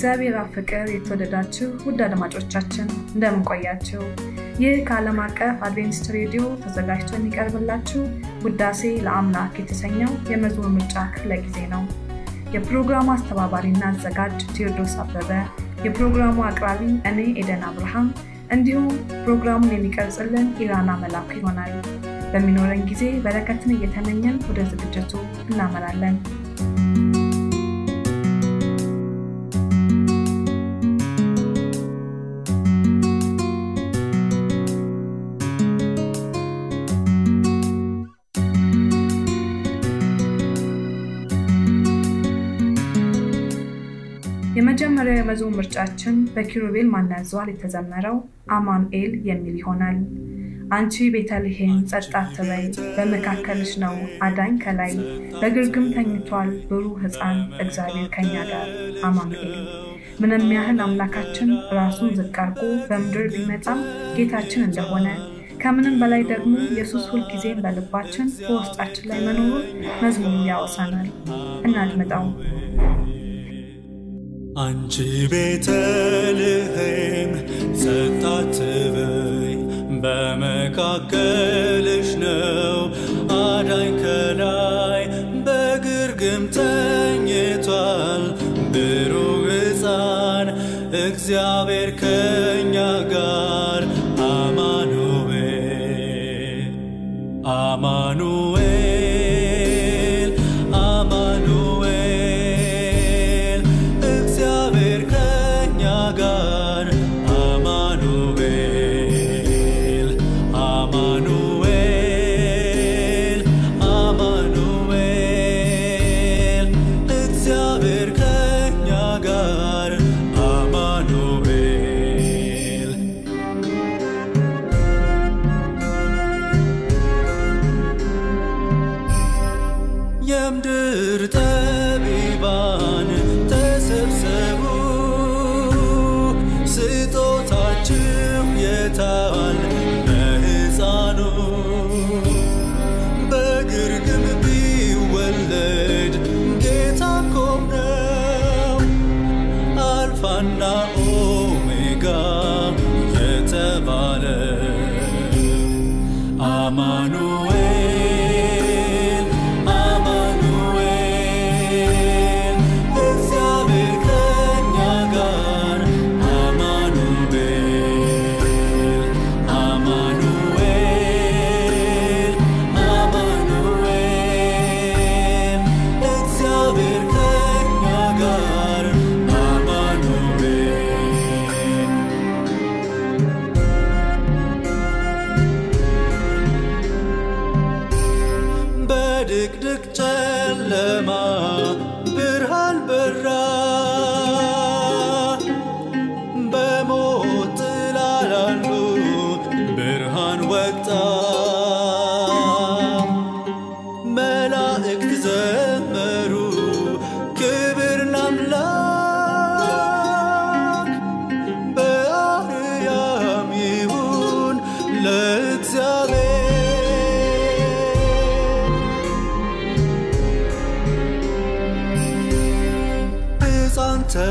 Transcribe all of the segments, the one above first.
በእግዚአብሔር አብ ፍቅር የተወደዳችሁ ውድ አድማጮቻችን እንደምን ቆያችሁ? ይህ ከዓለም አቀፍ አድቬንቲስት ሬዲዮ ተዘጋጅቶ የሚቀርብላችሁ ውዳሴ ለአምላክ የተሰኘው የመዝሙር ምርጫ ክፍለ ጊዜ ነው። የፕሮግራሙ አስተባባሪና አዘጋጅ ቴዎድሮስ አበበ፣ የፕሮግራሙ አቅራቢ እኔ ኤደን አብርሃም እንዲሁም ፕሮግራሙን የሚቀርጽልን ኢራና መላኩ ይሆናል። በሚኖረን ጊዜ በረከትን እየተመኘን ወደ ዝግጅቱ እናመራለን። የመጀመሪያው የመዝሙር ምርጫችን በኪሩቤል ያዘዋል የተዘመረው አማኑኤል የሚል ይሆናል። አንቺ ቤተልሔም ጸጥ አትበይ፣ በመካከልሽ ነው አዳኝ ከላይ፣ በግርግም ተኝቷል ብሩህ ሕፃን እግዚአብሔር ከኛ ጋር አማኑኤል። ምንም ያህል አምላካችን ራሱን ዝቅ አድርጎ በምድር ቢመጣም ጌታችን እንደሆነ ከምንም በላይ ደግሞ ኢየሱስ ሁልጊዜም በልባችን በውስጣችን ላይ መኖሩን መዝሙሩ ያወሳናል። እናድምጠው። አንቺ ቤተልሔም ጸጥ አትበይ፣ በመካከልሽ ነው አዳኝ ከላይ፣ በግርግም ተኝቷል ብሩህ ሕፃን እግዚአብሔር ከኛ ጋር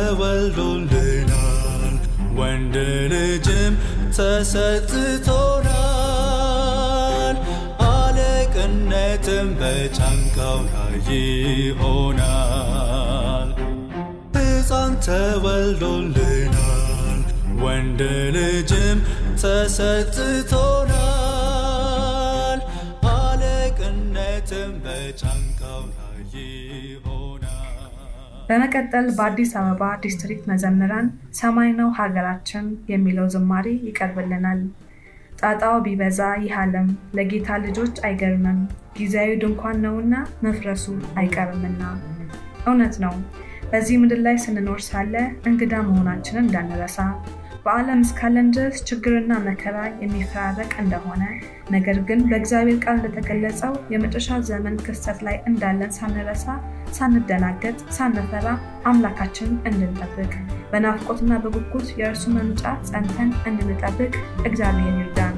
ተወልዶልናል፣ ወንድ ልጅም ተሰጥቶናል። አለቅነትም በጫንቃው ላይ ይሆናል። ሕፃን ተወልዶልናል፣ ወንድ ልጅም ተሰጥቶናል። በመቀጠል በአዲስ አበባ ዲስትሪክት መዘምራን ሰማይ ነው ሀገራችን የሚለው ዝማሬ ይቀርብልናል። ጣጣው ቢበዛ ይህ ዓለም ለጌታ ልጆች አይገርምም፣ ጊዜያዊ ድንኳን ነውና መፍረሱ አይቀርምና። እውነት ነው። በዚህ ምድር ላይ ስንኖር ሳለ እንግዳ መሆናችንን እንዳንረሳ በዓለም እስካለን ድረስ ችግርና መከራ የሚፈራረቅ እንደሆነ ነገር ግን በእግዚአብሔር ቃል እንደተገለጸው የመጨረሻ ዘመን ክስተት ላይ እንዳለን ሳንረሳ፣ ሳንደናገጥ፣ ሳንፈራ አምላካችንን እንድንጠብቅ በናፍቆትና በጉጉት የእርሱ መምጫ ጸንተን እንድንጠብቅ እግዚአብሔር ይርዳን።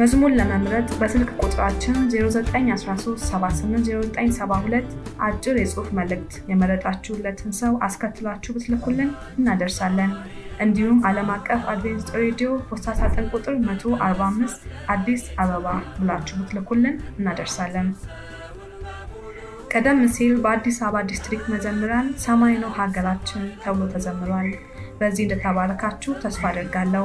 መዝሙር ለመምረጥ በስልክ ቁጥራችን 0913780972 አጭር የጽሑፍ መልእክት የመረጣችሁለትን ሰው አስከትላችሁ ብትልኩልን እናደርሳለን። እንዲሁም ዓለም አቀፍ አድቬንቲስት ሬዲዮ ፖስታ ሳጥን ቁጥር 145 አዲስ አበባ ብላችሁ ብትልኩልን እናደርሳለን። ቀደም ሲል በአዲስ አበባ ዲስትሪክት መዘምራን ሰማይ ነው ሀገራችን ተብሎ ተዘምሯል። በዚህ እንደተባረካችሁ ተስፋ አደርጋለሁ።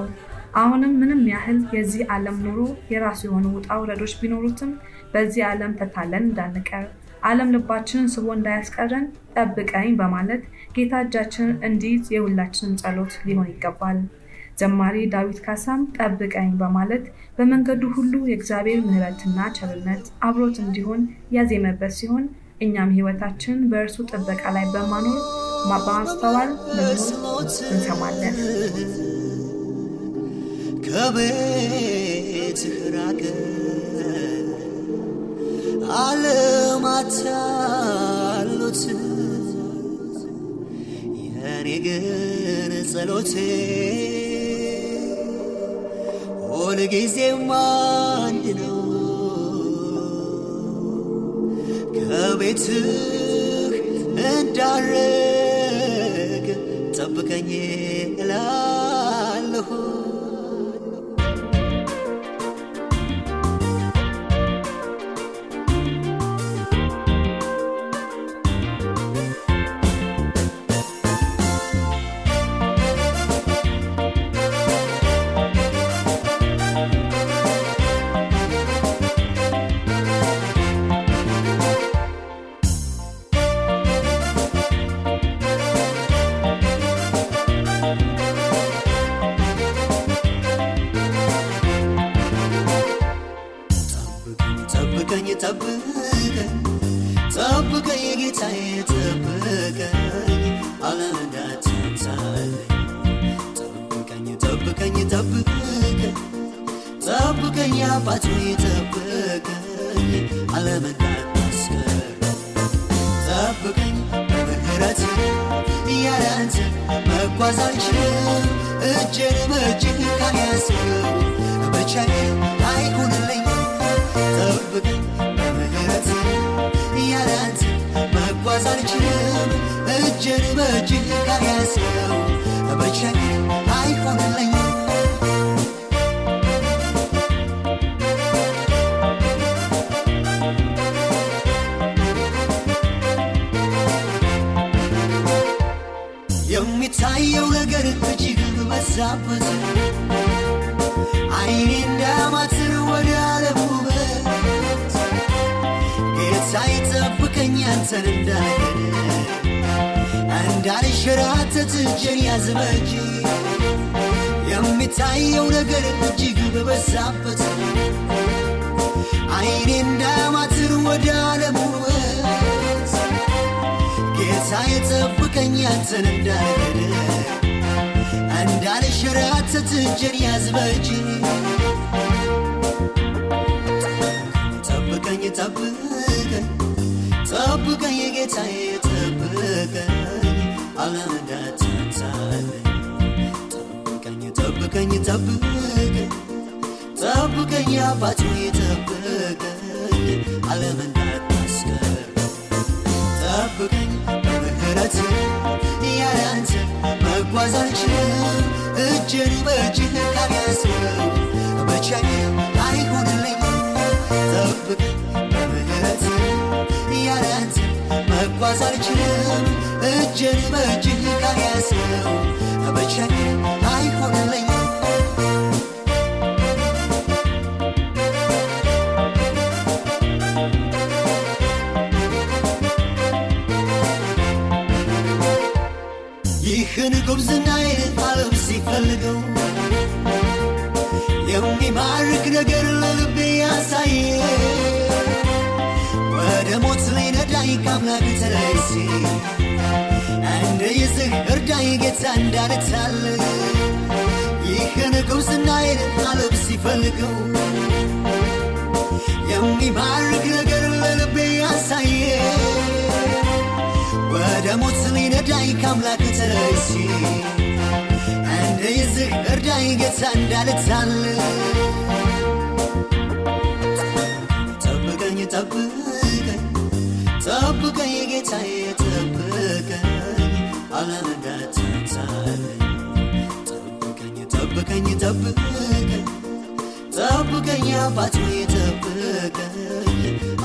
አሁንም ምንም ያህል የዚህ ዓለም ኑሮ የራሱ የሆኑ ውጣ ውረዶች ቢኖሩትም በዚህ ዓለም ተታለን እንዳንቀር ዓለም ልባችንን ስቦ እንዳያስቀረን ጠብቀኝ በማለት ጌታ እጃችንን እንዲይዝ የሁላችንም ጸሎት ሊሆን ይገባል። ዘማሪ ዳዊት ካሳም ጠብቀኝ በማለት በመንገዱ ሁሉ የእግዚአብሔር ምሕረትና ቸርነት አብሮት እንዲሆን ያዜመበት ሲሆን እኛም ሕይወታችን በእርሱ ጥበቃ ላይ በማኖር በማስተዋል መዝሙር እንሰማለን። ከቤትህ ራቀ። ዓለማት አሉት የኔ ግን ጸሎቴ። ሁልጊዜም አንድ ነው። ከቤትህ እንዳረግ ጠብቀኝ እላለሁ መጓዝ አልችልም እጄን በእጅህ ካልያዝከው ብቻዬን አይሆንልኝ ጠብቀኝ በምህረት አንተ መጓዝ አልችልም እጄን በእጅህ ካልያዝከው ብቻዬን አይሆንልኝ በዛበት አይኔ እንዳማትር ወደ ዓለም ውበት ጌታ ይጠብቀኝ አንተን እንዳልሄድ እንዳልሸራተት እጄን ያዝ በእጅ የሚታየው ነገር እጅግ በበዛበት አይኔ እንዳማትር ወደ ዓለም ውበት ጌታ የጠብቀኝ አንተን እንዳልሄድ እንዳልሸራተት እጄን ያዝ በእጅ ጠብቀኝ ጠብቀኝ ጠብቀኝ ጌታዬ ጠብቀኝ እንዳትንሳለኝ ጠብቀኝ ጠብቀኝ ጠብቀኝ ጠብቀኝ ሆይ ጠብቀኝ ዓለም ጠብቀኝ በምህረት ያለ አንተ አልችልም እጄን በእጅህ ካልያዝከው ብቻዬን አይሆንልኝ ጠብቀኝ በምህረት ያለ አንተ እጄን በእጅህ ካልያዝከው ብቻዬን ይዝህ እርዳኝ ጌታ እንዳልታል ይህን ጉብዝናዬን ዓለም ሲፈልገው የሚማርክ ነገር ለልቤ ያሳየ። ወደ ሞት ሊነዳኝ ከአምላክ ተለይቼ እንደ ይዝህ እርዳኝ ጌታ እንዳልታል ጠብቀኝ ጠብቀኝ ጠብቀኝ ጌታዬ ጠብቀኝ ጠብቀኝ ጠብቀኝ አባት ሆይ ጠብቀኝ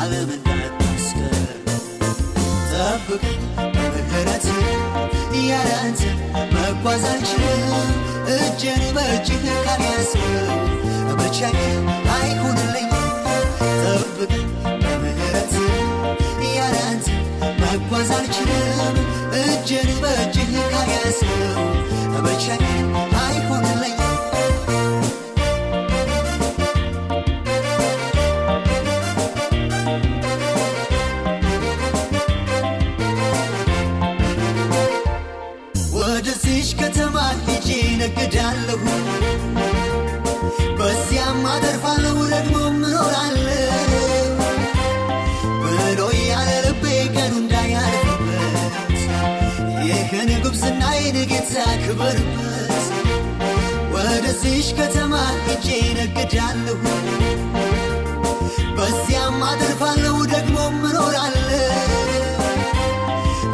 ዓለም እንዳታስቀር ጠብቀኝ በምህረት ያለ አንተ መጓዝ እጄን በእጅህ ካልያዝከው ብቻዬን አይሆንልኝ ጠብቀኝ በምህረት ያለ አንተ መጓዝ እጄን በእጅህ ካልያዝከው ብቻዬን ክበርበት ወደዚሽ ከተማ ሄጄ ነግዳለሁ። በዚያም አተርፋለሁ ደግሞ እኖራለሁ።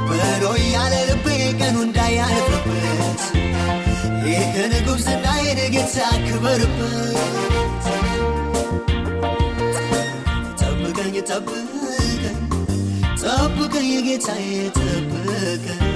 በሎ ያለ ልቤ ቀኑ እንዳያልፍበት ይህን ጉብዝናዬን ጌታ ክበርበት ጠብቀኝ ጠብቀኝ ጠብቀኝ ጌታዬ ጠብቀኝ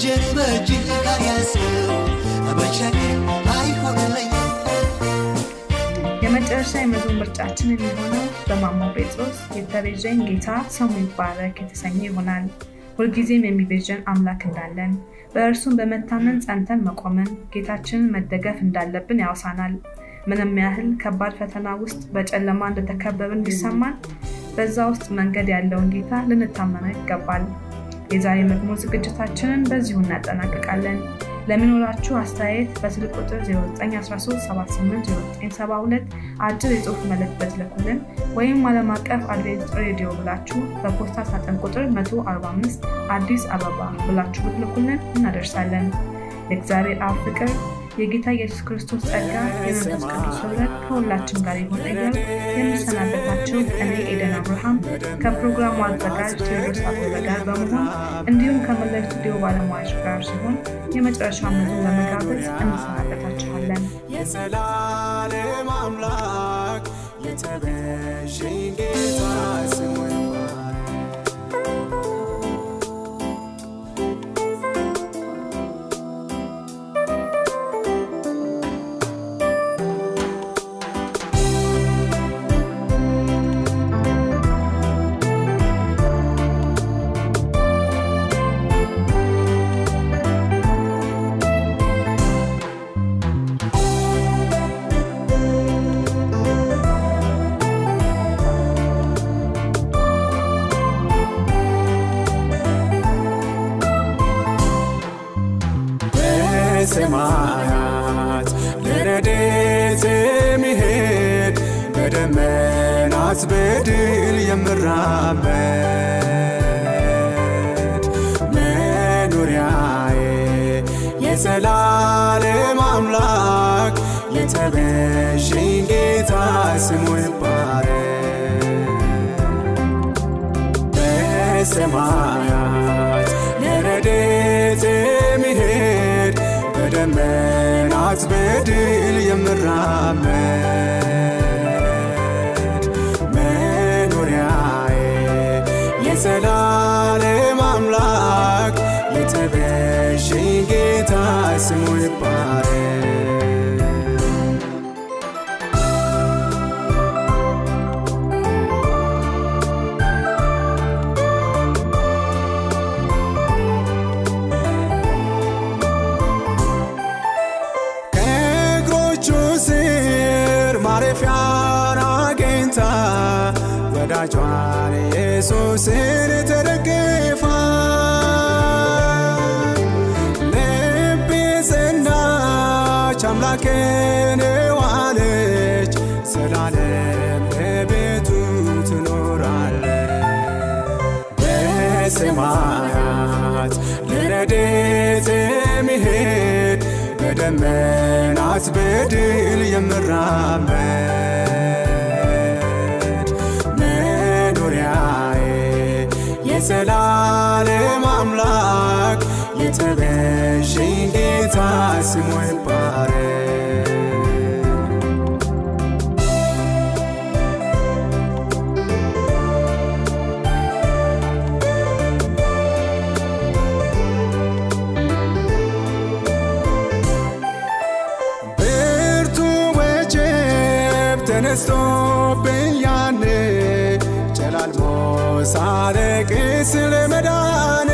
እጄን በእጅህ ካገዝከው ብቻዬን አይሆንልኝ የመጨረሻ የመዝሙር ምርጫችን የሚሆነው በማሞ ጴጥሮስ የተቤዠኝ ጌታ ስሙ ይባረክ የተሰኘ ይሆናል። ሁልጊዜም የሚቤዠን አምላክ እንዳለን በእርሱም በመታመን ጸንተን መቆምን ጌታችንን መደገፍ እንዳለብን ያውሳናል። ምንም ያህል ከባድ ፈተና ውስጥ በጨለማ እንደተከበብን ቢሰማን በዛ ውስጥ መንገድ ያለውን ጌታ ልንታመነው ይገባል። የዛሬ መዝሙር ዝግጅታችንን በዚሁ እናጠናቅቃለን። ለሚኖራችሁ አስተያየት በስልክ ቁጥር 0913780972 አጭር የጽሑፍ መልእክት በትልኩልን ወይም ዓለም አቀፍ አድቬንት ሬዲዮ ብላችሁ በፖስታ ሳጥን ቁጥር 145 አዲስ አበባ ብላችሁ ብትልኩልን እናደርሳለን። የእግዚአብሔር አብ ፍቅር የጌታ ኢየሱስ ክርስቶስ ጸጋ የመንፈስ ቅዱስ ኅብረት ከሁላችን ጋር ይሁን እያል የምሰናበታቸው እኔ ኤደን አብርሃም ከፕሮግራሙ አዘጋጅ ቴዎድሮስ አበበ ጋር በመሆን እንዲሁም ከመላው ስቱዲዮ ባለሙያዎች ጋር ሲሆን የመጨረሻ መዝሙር ለመጋበዝ እንሰናበታችኋለን። የዘላለም አምላክ የተቤዠኝ ጌታ በደመናት በድል የምራመድ መኖሪያዬ የዘላለም አምላክ የተቤዠኝ ጌታ ስሙ ይባረክ። በሰማያት ለረድኤት የሚሄድ በደመናት በድል የምራመድ የዘላለም አምላክ የተቤዠኝ ጌታ ስሙ ይባረክ። ከእግሮቹ ኢየሱስን ተደግፋ ልቤ ጸናች አምላክን ዋለች ዘላለም በቤቱ ትኖራለች። በሰማያት ለረድኤት የሚሄድ በደመናት በድል የምራመድ የዘላለም አምላክ የተቤዠኝ ጌታ ስሙ ይባረክ። ብርቱ ሳለቅስ ለመዳን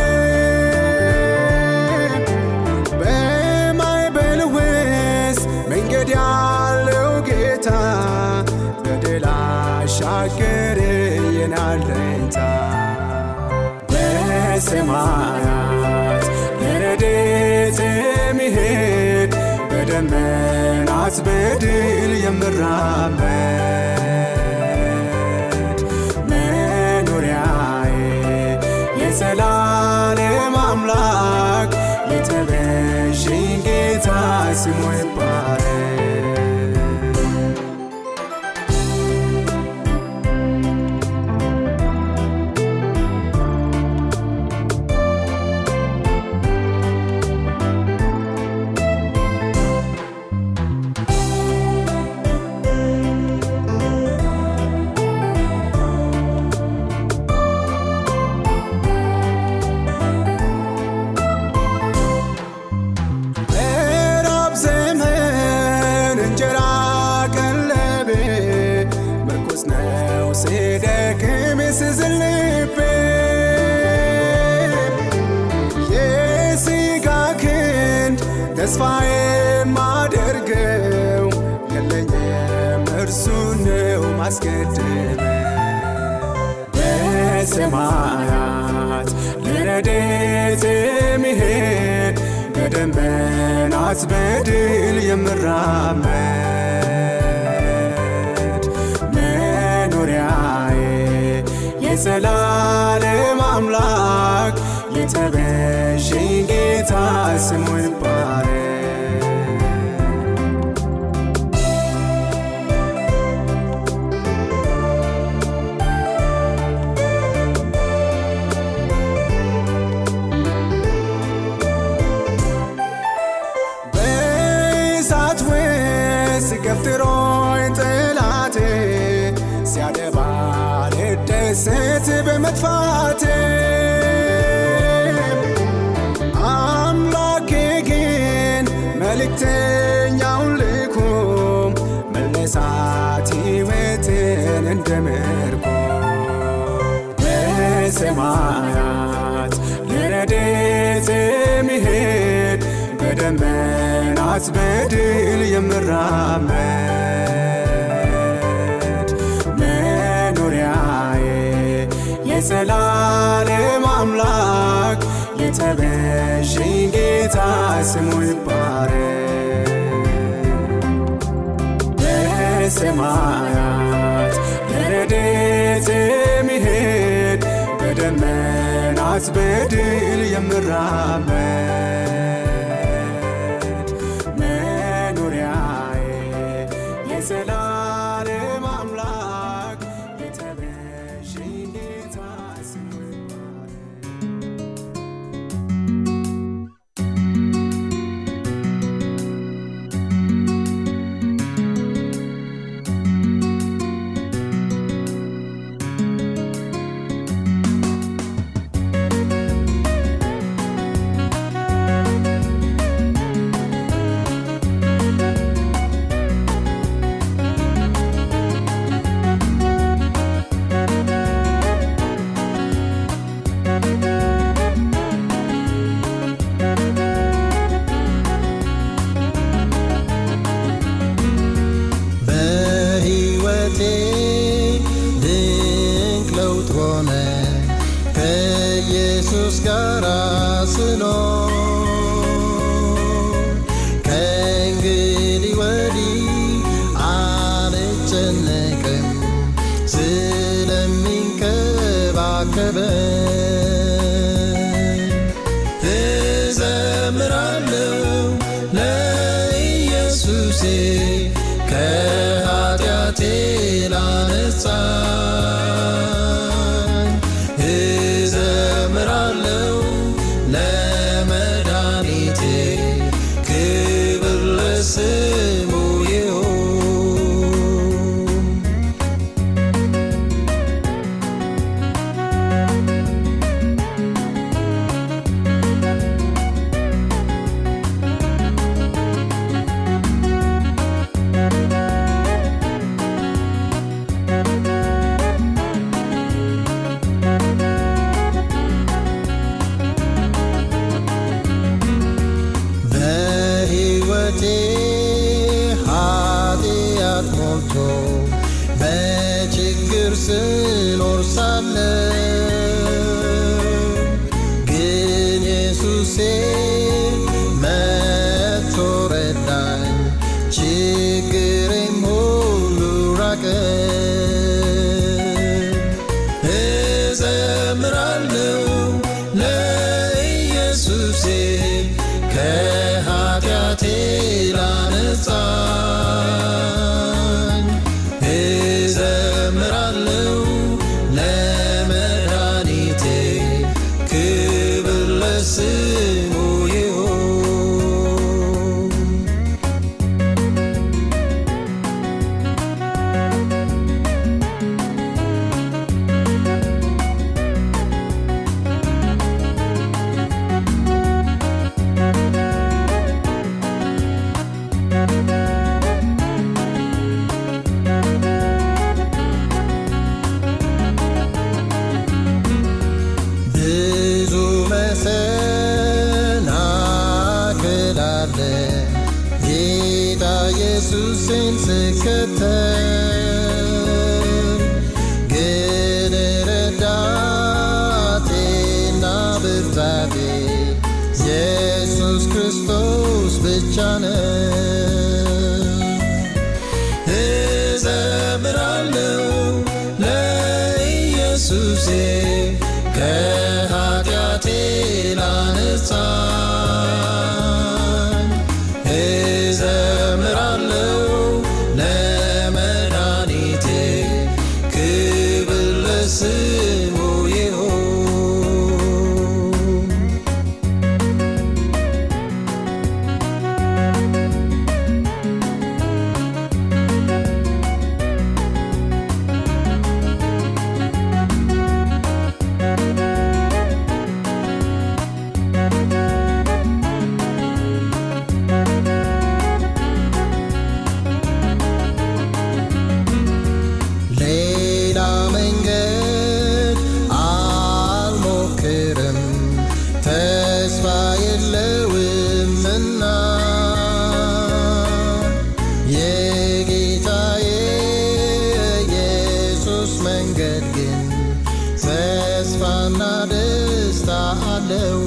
በማዕበል ውስጥ መንገድ ያለው ጌታ በድል አሻገረኝ አለኝታ በሰማያት ለረድኤት የሚሄድ በደመናት በድል ስሙ ይባረክ። ክንድ ተስፋ የማደርገው የለኝም እርሱ ነው ማስቀድመው በሰማያት ለረድኤት የሚሄድ በደመናት በድል የምራመድ መኖሪያዬ የዘላለም አምላክ የተቤዠኝ ጌታ ስሙ ይባረክ። በእሳት ውስጥ ገፍትሮኝ ጠላቴ ሲያደባ ልደሰት በመጥፋቴ መልእክተኛውን ልኮ መለሳት ሕይወትን እንደ ምርኮ። በሰማያት ለረድኤት የሚሄድ በደመናት በድል የምራመድ። መኖሪያዬ የዘላለም የተቤዠኝ ጌታ ስሙ ይባረክ። በሰማያት ለረድኤት የሚሄድ በደመናት በድል የምራመድ ስኖር ከእንግዲህ ወዲህ አልጨነቅም ስለሚንከባከበኝ እዘምራለሁ ለኢየሱሴ ከኃጢአቴ ላነጻኝ ለኢየሱሴ ከኃጢአቴ ላነጻኝ መንገድ ግን ተስፋና ደስታ አለው